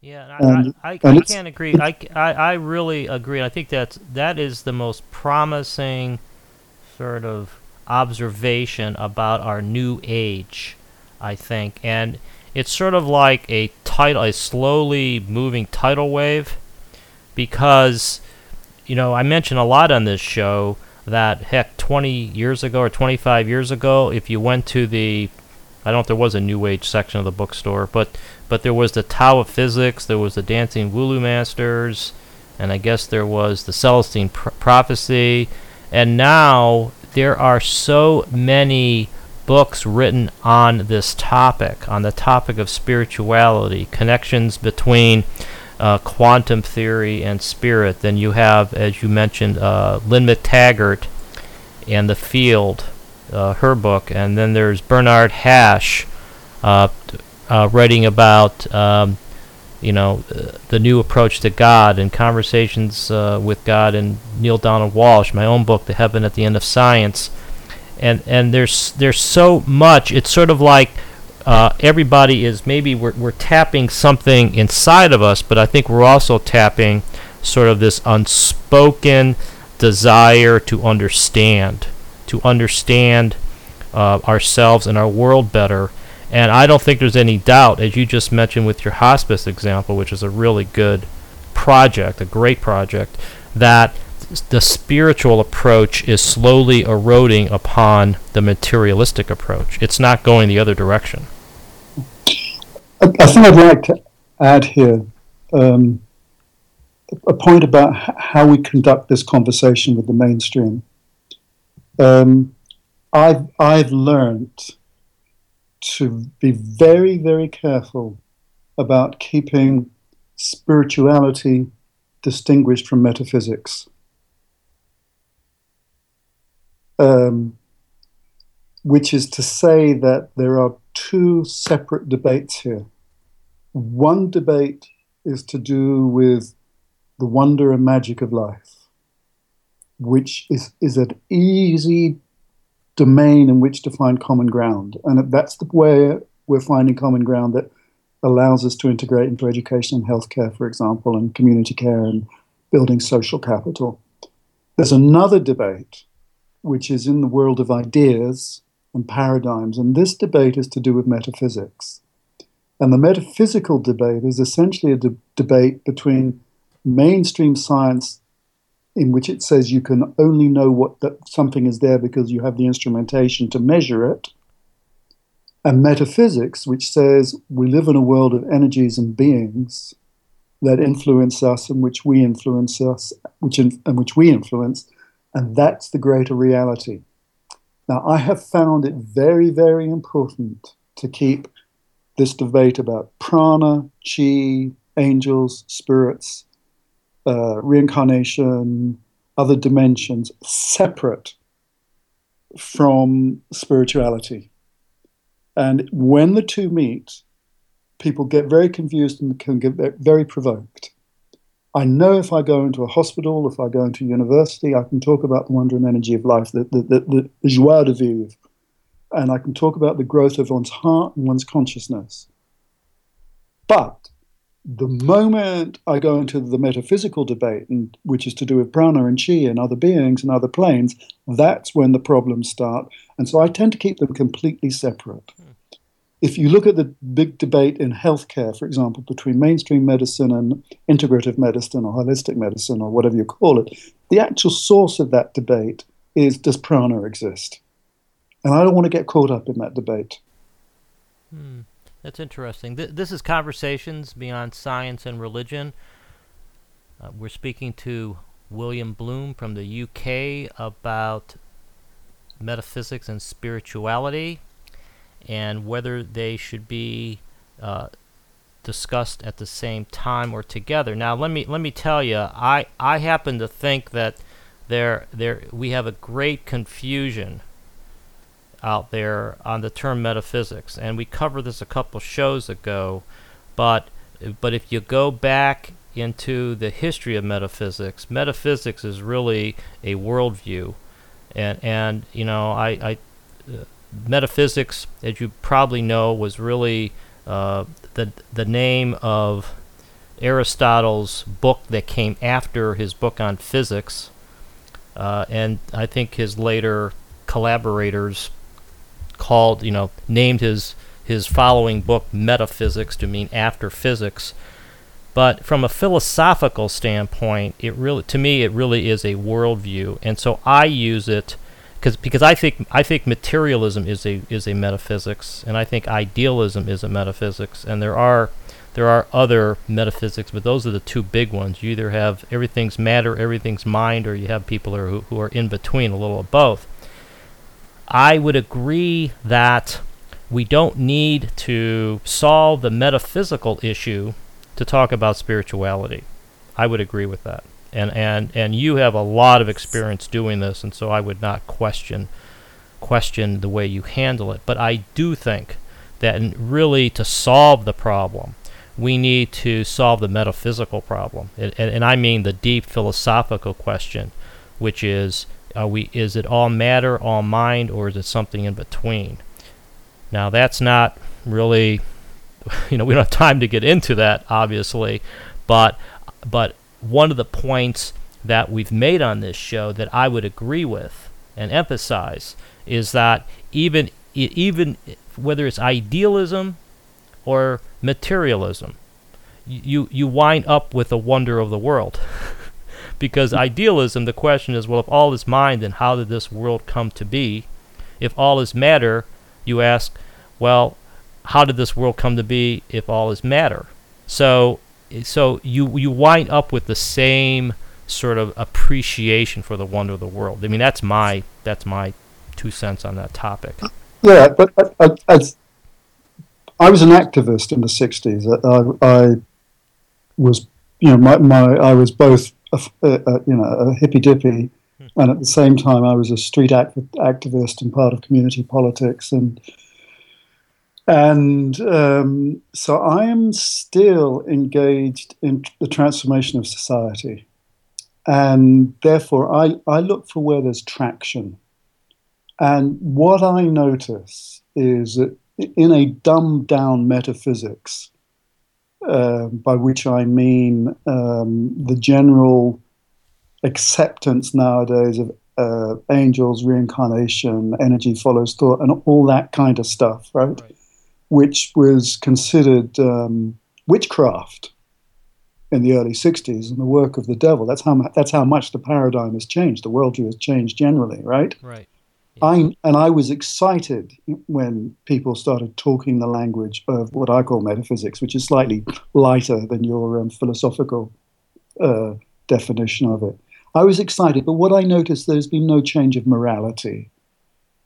Speaker 1: yeah, and, I, I, I can't agree. I, I, I really agree. I think that's that is the most promising sort of observation about our new age. I think, and it's sort of like a tidal, a slowly moving tidal wave, because you know I mentioned a lot on this show that heck 20 years ago or 25 years ago, if you went to the I don't know if there was a New Age section of the bookstore, but but there was the Tao of Physics, there was the Dancing Wu Li Masters, and I guess there was the Celestine Pr- Prophecy, and now there are so many books written on this topic, on the topic of spirituality, connections between uh, quantum theory and spirit. Then you have, as you mentioned, uh, Lynne McTaggart and the Field uh, her book, and then there's Bernard Haisch uh, uh, writing about um, you know the new approach to God and conversations uh, with God, and Neale Donald Walsch, my own book, The Heaven at the End of Science, and and there's there's so much. It's sort of like uh, everybody is maybe we're we're tapping something inside of us, but I think we're also tapping sort of this unspoken desire to understand to understand uh, ourselves and our world better. And I don't think there's any doubt, as you just mentioned with your hospice example, which is a really good project, a great project, that the spiritual approach is slowly eroding upon the materialistic approach. It's not going the other direction.
Speaker 3: I, think I'd like to add here um, a point about how we conduct this conversation with the mainstream um, I've I've learned to be very very careful about keeping spirituality distinguished from metaphysics. Um, which is to say that there are two separate debates here. One debate is to do with the wonder and magic of life which is, is an easy domain in which to find common ground. And that's the way we're finding common ground that allows us to integrate into education and healthcare, for example, and community care and building social capital. There's another debate, which is in the world of ideas and paradigms, and this debate is to do with metaphysics. And the metaphysical debate is essentially a de- debate between mainstream science in which it says you can only know what that something is there because you have the instrumentation to measure it, and metaphysics, which says we live in a world of energies and beings, that influence us and which we influence us, which in, and which we influence, and that's the greater reality. Now, I have found it very, very important to keep this debate about prana, chi, angels, spirits, uh, reincarnation, other dimensions separate from spirituality. And when the two meet, people get very confused and can get very provoked. I know if I go into a hospital, if I go into university, I can talk about the wonder and energy of life, the, the, the, the joie de vivre, and I can talk about the growth of one's heart and one's consciousness. But the moment I go into the metaphysical debate, and, which is to do with prana and chi and other beings and other planes, that's when the problems start. And so I tend to keep them completely separate. Hmm if you look at the big debate in healthcare, for example, between mainstream medicine and integrative medicine or holistic medicine or whatever you call it, the actual source of that debate is does prana exist? And I don't want to get caught up in that debate.
Speaker 1: Hmm. That's interesting. Th- this is Conversations Beyond Science and Religion. Uh, we're speaking to William Bloom from the UK about metaphysics and spirituality and whether they should be uh, discussed at the same time or together. Now, let me let me tell you, I I happen to think that there there we have a great confusion out there on the term metaphysics, and we covered this a couple shows ago, but but if you go back into the history of metaphysics, metaphysics is really a worldview, and and you know I I uh, metaphysics, as you probably know, was really uh, the the name of Aristotle's book that came after his book on physics, uh, and I think his later collaborators called, you know, named his his following book Metaphysics to mean after physics. But from a philosophical standpoint, it really, to me, it really is a worldview, and so I use it because because I think I think materialism is a is a metaphysics, and I think idealism is a metaphysics, and there are there are other metaphysics, but those are the two big ones. You either have everything's matter, everything's mind, or you have people who, who are in between, a little of both. I would agree that we don't need to solve the metaphysical issue to talk about spirituality. I would agree with that and and and you have a lot of experience doing this, and so I would not question question the way you handle it. But I do think that really to solve the problem, we need to solve the metaphysical problem, and, and, and I mean the deep philosophical question, which is. Are we is it all matter, all mind, or is it something in between? Now that's not really (laughs) you know, we don't have time to get into that obviously, but but one of the points that we've made on this show that I would agree with and emphasize is that even even whether it's idealism or materialism, you you wind up with the wonder of the world. (laughs) because idealism, the question is, well, if all is mind, then how did this world come to be? If all is matter, you ask, well, how did this world come to be if all is matter? So so you you wind up with the same sort of appreciation for the wonder of the world. I mean, that's my that's my two cents on that topic.
Speaker 3: Uh, yeah, but I, I, uh, I was an activist in the '60s. Uh, I, I was, you know, my, my I was both a, a, you know a hippy dippy, hmm. and at the same time I was a street act- activist and part of community politics and and um, so I am still engaged in the transformation of society. And therefore, I, I look for where there's traction. And what I notice is that in a dumbed down metaphysics, uh, by which I mean um, the general acceptance nowadays of uh, angels, reincarnation, energy follows thought, and all that kind of stuff, right? right which was considered um, witchcraft in the early 60s and the work of the devil. That's how, that's how much the paradigm has changed. The worldview has changed generally, right?
Speaker 1: Right.
Speaker 3: I and I was excited when people started talking the language of what I call metaphysics, which is slightly lighter than your um, philosophical uh, definition of it. I was excited, but what I noticed there's been no change of morality.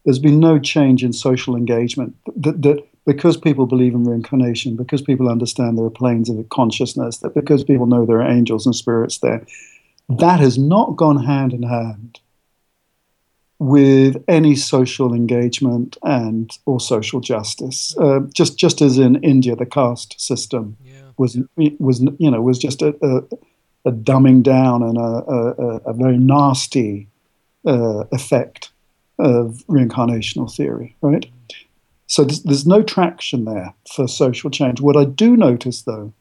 Speaker 3: There's been no change in social engagement. That, that because people believe in reincarnation, because people understand there are planes of consciousness, that because people know there are angels and spirits there, that has not gone hand in hand with any social engagement and or social justice. Uh, just just as in India, the caste system yeah. was was you know was just a, a, a dumbing down and a, a, a very nasty uh, effect of reincarnational theory, right? So there's, there's no traction there for social change. What I do notice, though,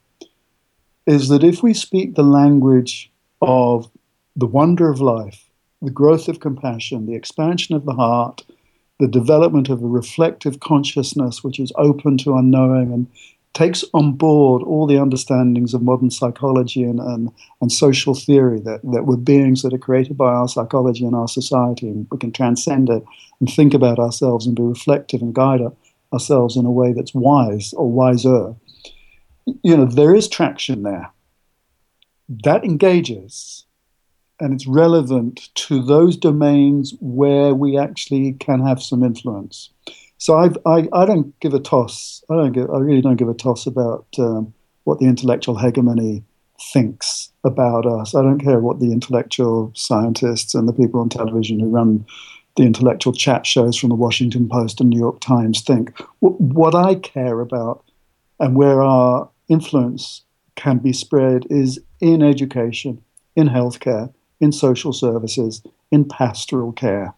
Speaker 3: is that if we speak the language of the wonder of life the growth of compassion, the expansion of the heart, the development of a reflective consciousness which is open to unknowing and takes on board all the understandings of modern psychology and, and, and social theory that, that we're beings that are created by our psychology and our society, and we can transcend it and think about ourselves and be reflective and guide ourselves in a way that's wise or wiser. You know, there is traction there. That engages and it's relevant to those domains where we actually can have some influence. So I've, i I, don't give a toss. I don't give, I really don't give a toss about um, what the intellectual hegemony thinks about us. I don't care what the intellectual scientists and the people on television who run the intellectual chat shows from the Washington Post and New York Times think. What I care about and where our influence can be spread is in education, in healthcare, in social services, in pastoral care.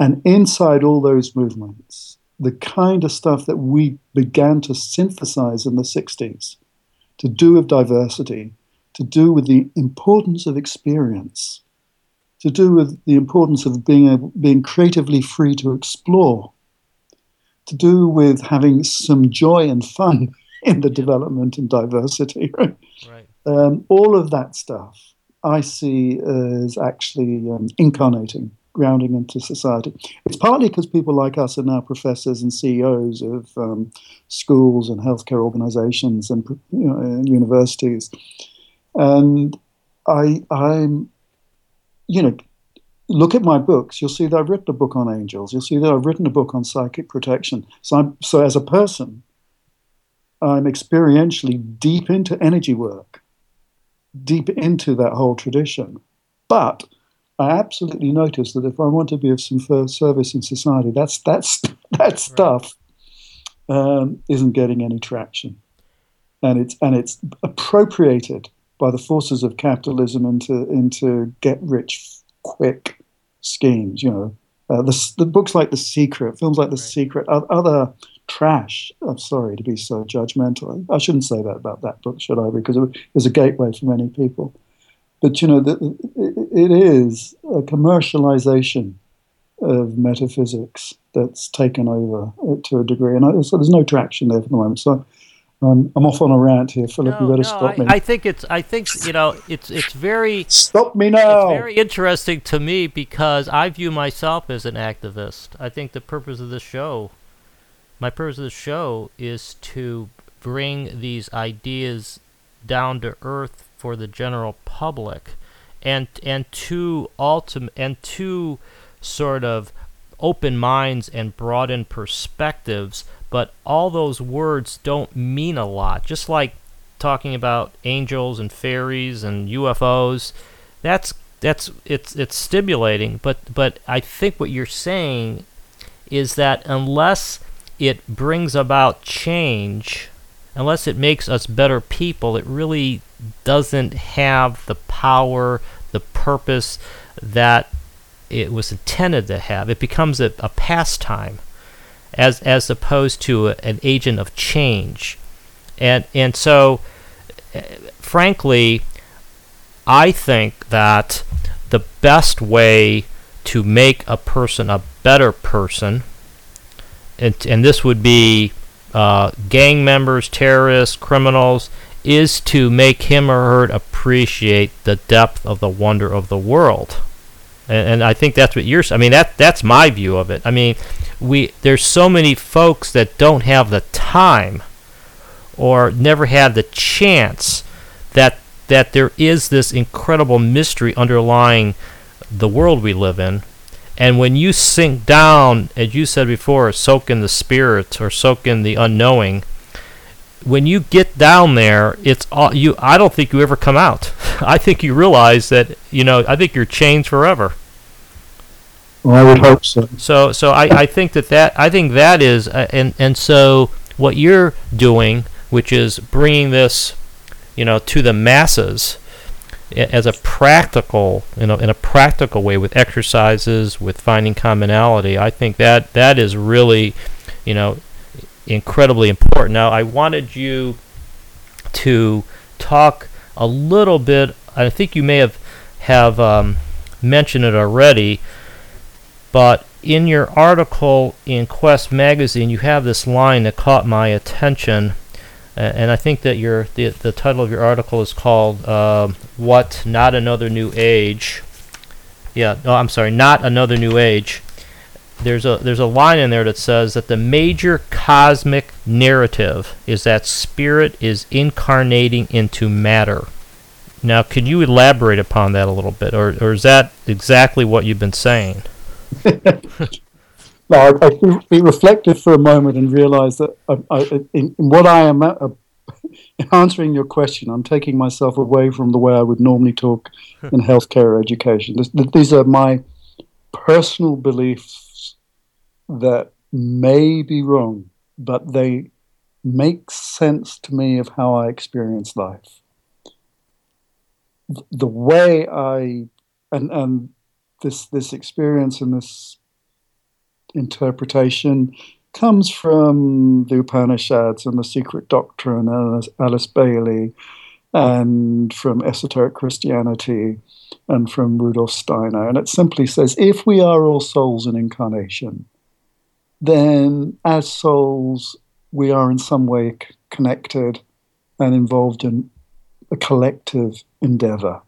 Speaker 3: And inside all those movements, the kind of stuff that we began to synthesize in the 60s to do with diversity, to do with the importance of experience, to do with the importance of being, able, being creatively free to explore, to do with having some joy and fun (laughs) in the development and diversity. (laughs) Right? right. Um, all of that stuff I see as actually um, incarnating, grounding into society. It's partly because people like us are now professors and CEOs of um, schools and healthcare organizations and, you know, and universities. And I, I'm, you know, look at my books. You'll see that I've written a book on angels. You'll see that I've written a book on psychic protection. So, I'm, so as a person, I'm experientially deep into energy work deep into that whole tradition. But I absolutely notice that if I want to be of some service in society, that's that's (laughs) that stuff um, isn't getting any traction, and it's and it's appropriated by the forces of capitalism into into get rich quick schemes. You know, uh, the, the books like The Secret, films like The right. Secret, other trash. I'm sorry to be so judgmental. I shouldn't say that about that book, should I? Because it was a gateway for many people. But you know, it is a commercialization of metaphysics that's taken over to a degree, and so there's no traction there for the moment. So. Um, I'm off on a rant here, Philip. No, you better no, stop
Speaker 1: I,
Speaker 3: me.
Speaker 1: I think it's. I think you know. It's. It's very.
Speaker 3: Stop me now.
Speaker 1: It's very interesting to me because I view myself as an activist. I think the purpose of this show my purpose of the show is to bring these ideas down to earth for the general public and and to ultimate and to sort of open minds and broaden perspectives but all those words don't mean a lot. Just like talking about angels and fairies and UFOs that's that's it's it's stimulating but but I think what you're saying is that unless it brings about change, unless it makes us better people, it really doesn't have the power, the purpose that it was intended to have. It becomes a, a pastime as as opposed to a, an agent of change. And and so uh, frankly, I think that the best way to make a person a better person and, and this would be uh, gang members, terrorists, criminals, is to make him or her appreciate the depth of the wonder of the world. and, and I think that's what you're. I mean, that that's my view of it. I mean, we there's so many folks that don't have the time, or never had the chance, that that there is this incredible mystery underlying the world we live in. And when you sink down, as you said before, soak in the spirit or soak in the unknowing, when you get down there, it's all you. I don't think you ever come out. (laughs) I think you realize that you know. I think you're changed forever.
Speaker 3: Well, I would hope so.
Speaker 1: So, so I, I think that that I think that is, uh, and and so what you're doing, which is bringing this, you know, to the masses, as a practical, you know, in a practical way with exercises, with finding commonality. I think that that is really, you know, incredibly important. Now, I wanted you to talk a little bit. I think you may have have um, mentioned it already, but in your article in Quest magazine, you have this line that caught my attention, and I think that your the the title of your article is called uh, "What Not Another New Age." Yeah, no, I'm sorry, not another new age there's a there's a line in there that says that the major cosmic narrative is that spirit is incarnating into matter. Now, can you elaborate upon that a little bit, or or is that exactly what you've been saying? (laughs)
Speaker 3: no, I, I be reflective for a moment and realize that I, I, in, in, what I am uh, (laughs) answering your question, I'm taking myself away from the way I would normally talk in healthcare education. This, these are my personal beliefs that may be wrong, but they make sense to me of how I experience life. The way I and and this this experience and this interpretation comes from the Upanishads and the Secret Doctrine and Alice Bailey and from esoteric Christianity and from Rudolf Steiner. And it simply says if we are all souls in incarnation, then as souls, we are in some way c- connected and involved in a collective endeavor.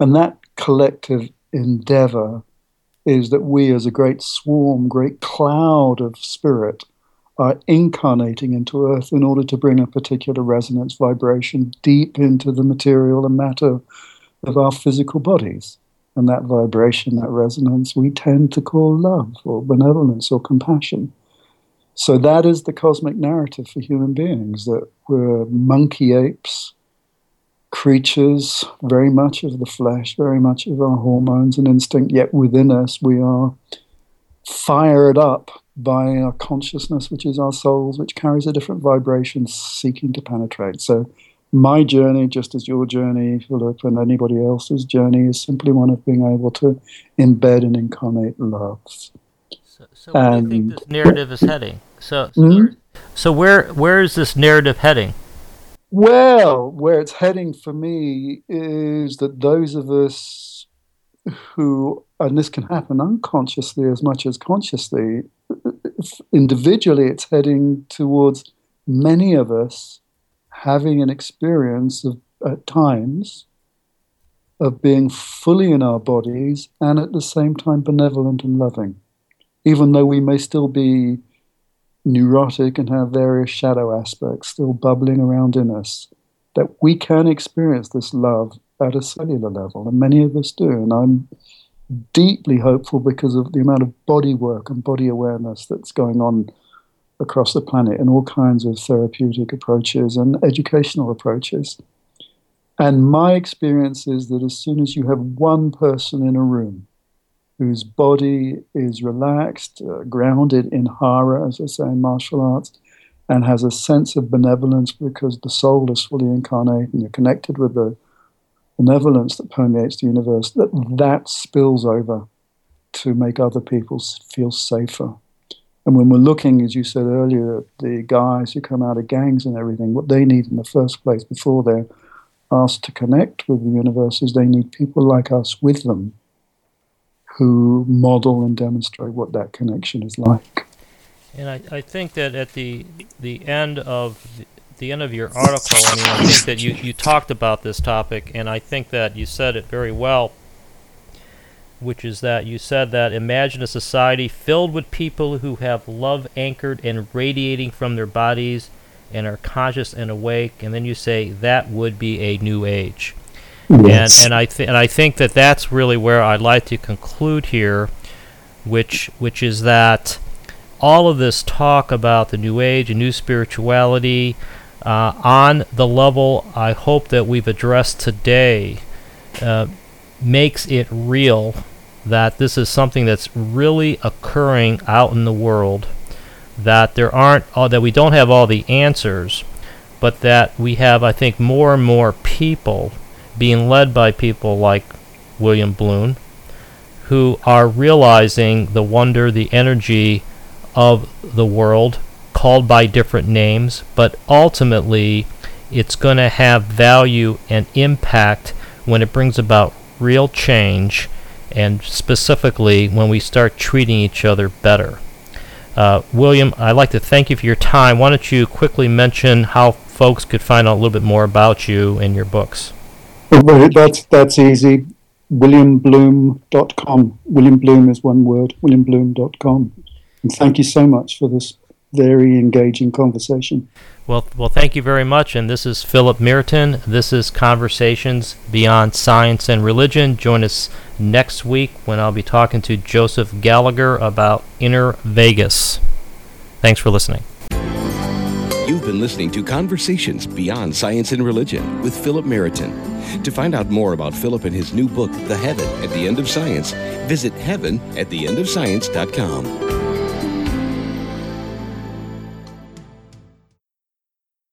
Speaker 3: And that collective endeavor is that we, as a great swarm, great cloud of spirit, are incarnating into Earth in order to bring a particular resonance vibration deep into the material and matter of our physical bodies. And that vibration, that resonance, we tend to call love or benevolence or compassion. So that is the cosmic narrative for human beings that we're monkey apes, creatures, very much of the flesh, very much of our hormones and instinct, yet within us we are fired up by our consciousness, which is our souls, which carries a different vibration seeking to penetrate. So my journey, just as your journey, Philip, and anybody else's journey, is simply one of being able to embed and incarnate love.
Speaker 1: So, so where do you think this narrative is heading? So, so, mm-hmm. so where where is this narrative heading?
Speaker 3: Well, where it's heading for me is that those of us who, and this can happen unconsciously as much as consciously, individually, it's heading towards many of us having an experience of, at times, of being fully in our bodies and at the same time benevolent and loving, even though we may still be neurotic and have various shadow aspects still bubbling around in us, that we can experience this love at a cellular level, and many of us do. And I'm deeply hopeful because of the amount of body work and body awareness that's going on across the planet in all kinds of therapeutic approaches and educational approaches. And my experience is that as soon as you have one person in a room whose body is relaxed, uh, grounded in hara, as I say in martial arts, and has a sense of benevolence because the soul is fully incarnate and you're connected with the benevolence that permeates the universe, that that spills over to make other people feel safer. And when we're looking, as you said earlier, at the guys who come out of gangs and everything, what they need in the first place before they're asked to connect with the universe is they need people like us with them who model and demonstrate what that connection is like.
Speaker 1: And I, I think that at the the end of the, the end of your article, I mean, I think that you, you talked about this topic, and I think that you said it very well which is that you said that imagine a society filled with people who have love anchored and radiating from their bodies and are conscious and awake, and then you say that would be a new age.
Speaker 3: Yes.
Speaker 1: And and I th- and I think that that's really where I'd like to conclude here, which which is that all of this talk about the new age and new spirituality uh, on the level I hope that we've addressed today uh, makes it real that this is something that's really occurring out in the world that there aren't uh, that we don't have all the answers but that we have I think more and more people being led by people like William Bloom who are realizing the wonder the energy of the world called by different names but ultimately it's going to have value and impact when it brings about real change and specifically when we start treating each other better. Uh, William, I'd like to thank you for your time. Why don't you quickly mention how folks could find out a little bit more about you and your books?
Speaker 3: Well, that's that's easy. WilliamBloom.com. William Bloom is one word. WilliamBloom.com. And thank you so much for this very engaging conversation.
Speaker 1: Well, well, thank you very much. And this is Philip Merton. This is Conversations Beyond Science and Religion. Join us next week when I'll be talking to Joseph Gallagher about Inner Vegas. Thanks for listening.
Speaker 2: You've been listening to Conversations Beyond Science and Religion with Philip Meriton. To find out more about Philip and his new book, The Heaven at the End of Science, visit heaven